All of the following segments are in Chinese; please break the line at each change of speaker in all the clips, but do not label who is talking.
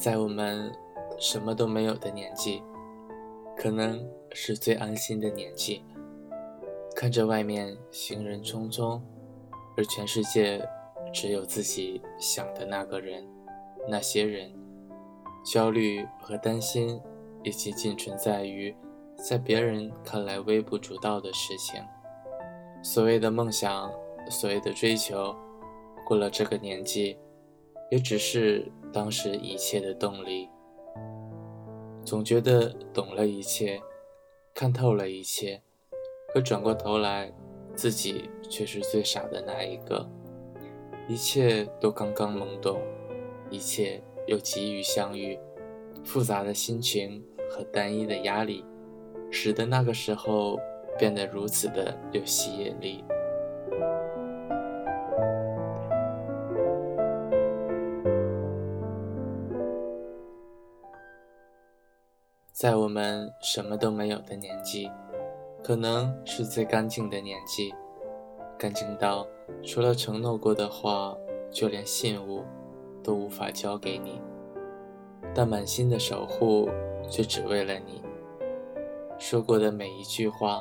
在我们什么都没有的年纪，可能是最安心的年纪。看着外面行人匆匆，而全世界只有自己想的那个人、那些人。焦虑和担心以及仅存在于在别人看来微不足道的事情。所谓的梦想，所谓的追求，过了这个年纪，也只是当时一切的动力。总觉得懂了一切，看透了一切。可转过头来，自己却是最傻的那一个。一切都刚刚懵懂，一切又急于相遇，复杂的心情和单一的压力，使得那个时候变得如此的有吸引力。在我们什么都没有的年纪。可能是最干净的年纪，干净到除了承诺过的话，就连信物都无法交给你，但满心的守护却只为了你。说过的每一句话，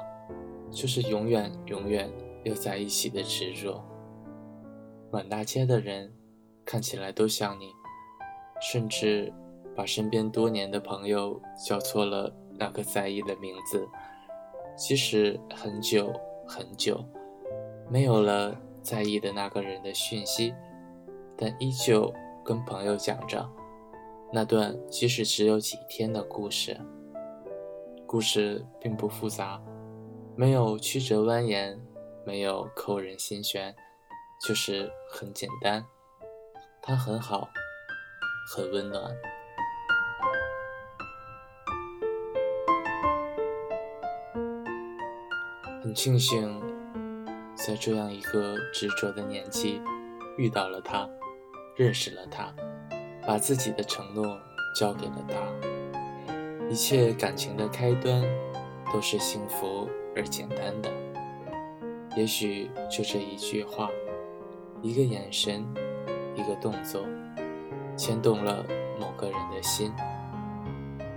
就是永远永远又在一起的执着。满大街的人看起来都像你，甚至把身边多年的朋友叫错了那个在意的名字。其实很久很久，没有了在意的那个人的讯息，但依旧跟朋友讲着那段即使只有几天的故事。故事并不复杂，没有曲折蜿蜒，没有扣人心弦，就是很简单。他很好，很温暖。很庆幸，在这样一个执着的年纪，遇到了他，认识了他，把自己的承诺交给了他。一切感情的开端，都是幸福而简单的。也许就这一句话，一个眼神，一个动作，牵动了某个人的心。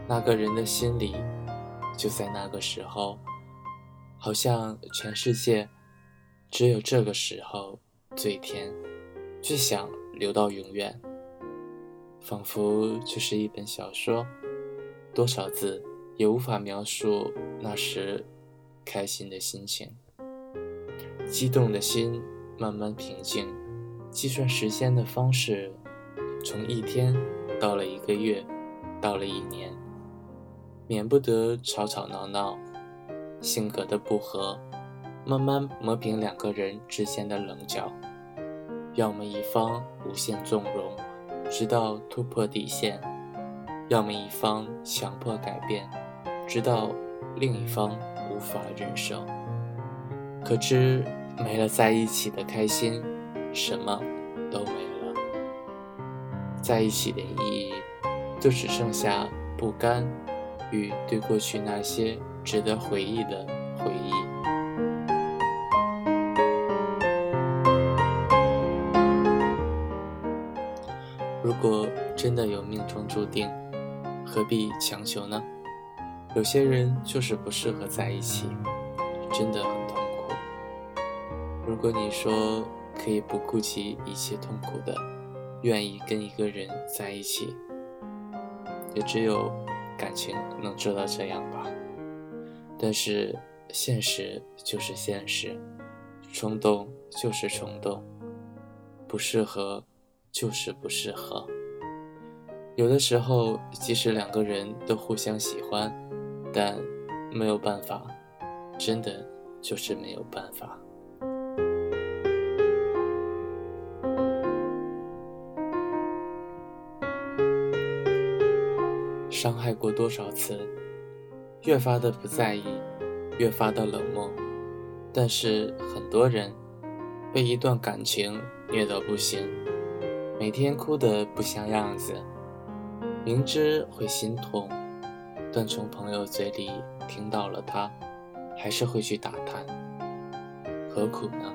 那个人的心里，就在那个时候。好像全世界只有这个时候最甜，最想留到永远，仿佛就是一本小说，多少字也无法描述那时开心的心情。激动的心慢慢平静，计算时间的方式从一天到了一个月，到了一年，免不得吵吵闹闹。性格的不合，慢慢磨平两个人之间的棱角。要么一方无限纵容，直到突破底线；要么一方强迫改变，直到另一方无法忍受。可知没了在一起的开心，什么都没了。在一起的意义，就只剩下不甘与对过去那些。值得回忆的回忆。如果真的有命中注定，何必强求呢？有些人就是不适合在一起，真的很痛苦。如果你说可以不顾及一切痛苦的，愿意跟一个人在一起，也只有感情能做到这样吧。但是现实就是现实，冲动就是冲动，不适合就是不适合。有的时候，即使两个人都互相喜欢，但没有办法，真的就是没有办法。伤害过多少次？越发的不在意，越发的冷漠，但是很多人被一段感情虐到不行，每天哭得不像样子，明知会心痛，但从朋友嘴里听到了他，还是会去打探，何苦呢？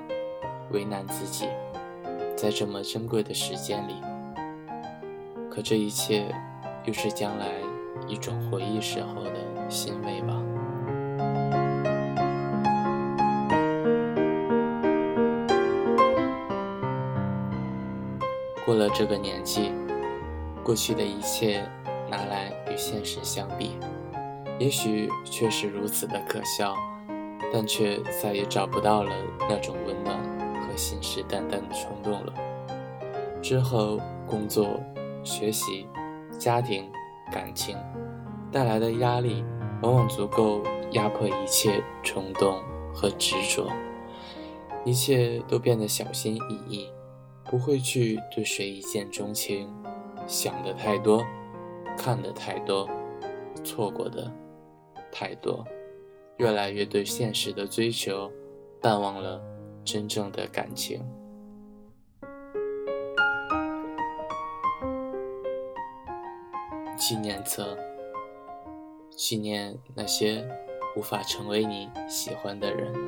为难自己，在这么珍贵的时间里，可这一切又是将来一种回忆时候的欣慰吧。过了这个年纪，过去的一切拿来与现实相比，也许确实如此的可笑，但却再也找不到了那种温暖和信誓旦旦的冲动了。之后，工作、学习、家庭、感情带来的压力，往往足够压迫一切冲动和执着，一切都变得小心翼翼。不会去对谁一见钟情，想的太多，看的太多，错过的太多，越来越对现实的追求，淡忘了真正的感情。纪念册，纪念那些无法成为你喜欢的人。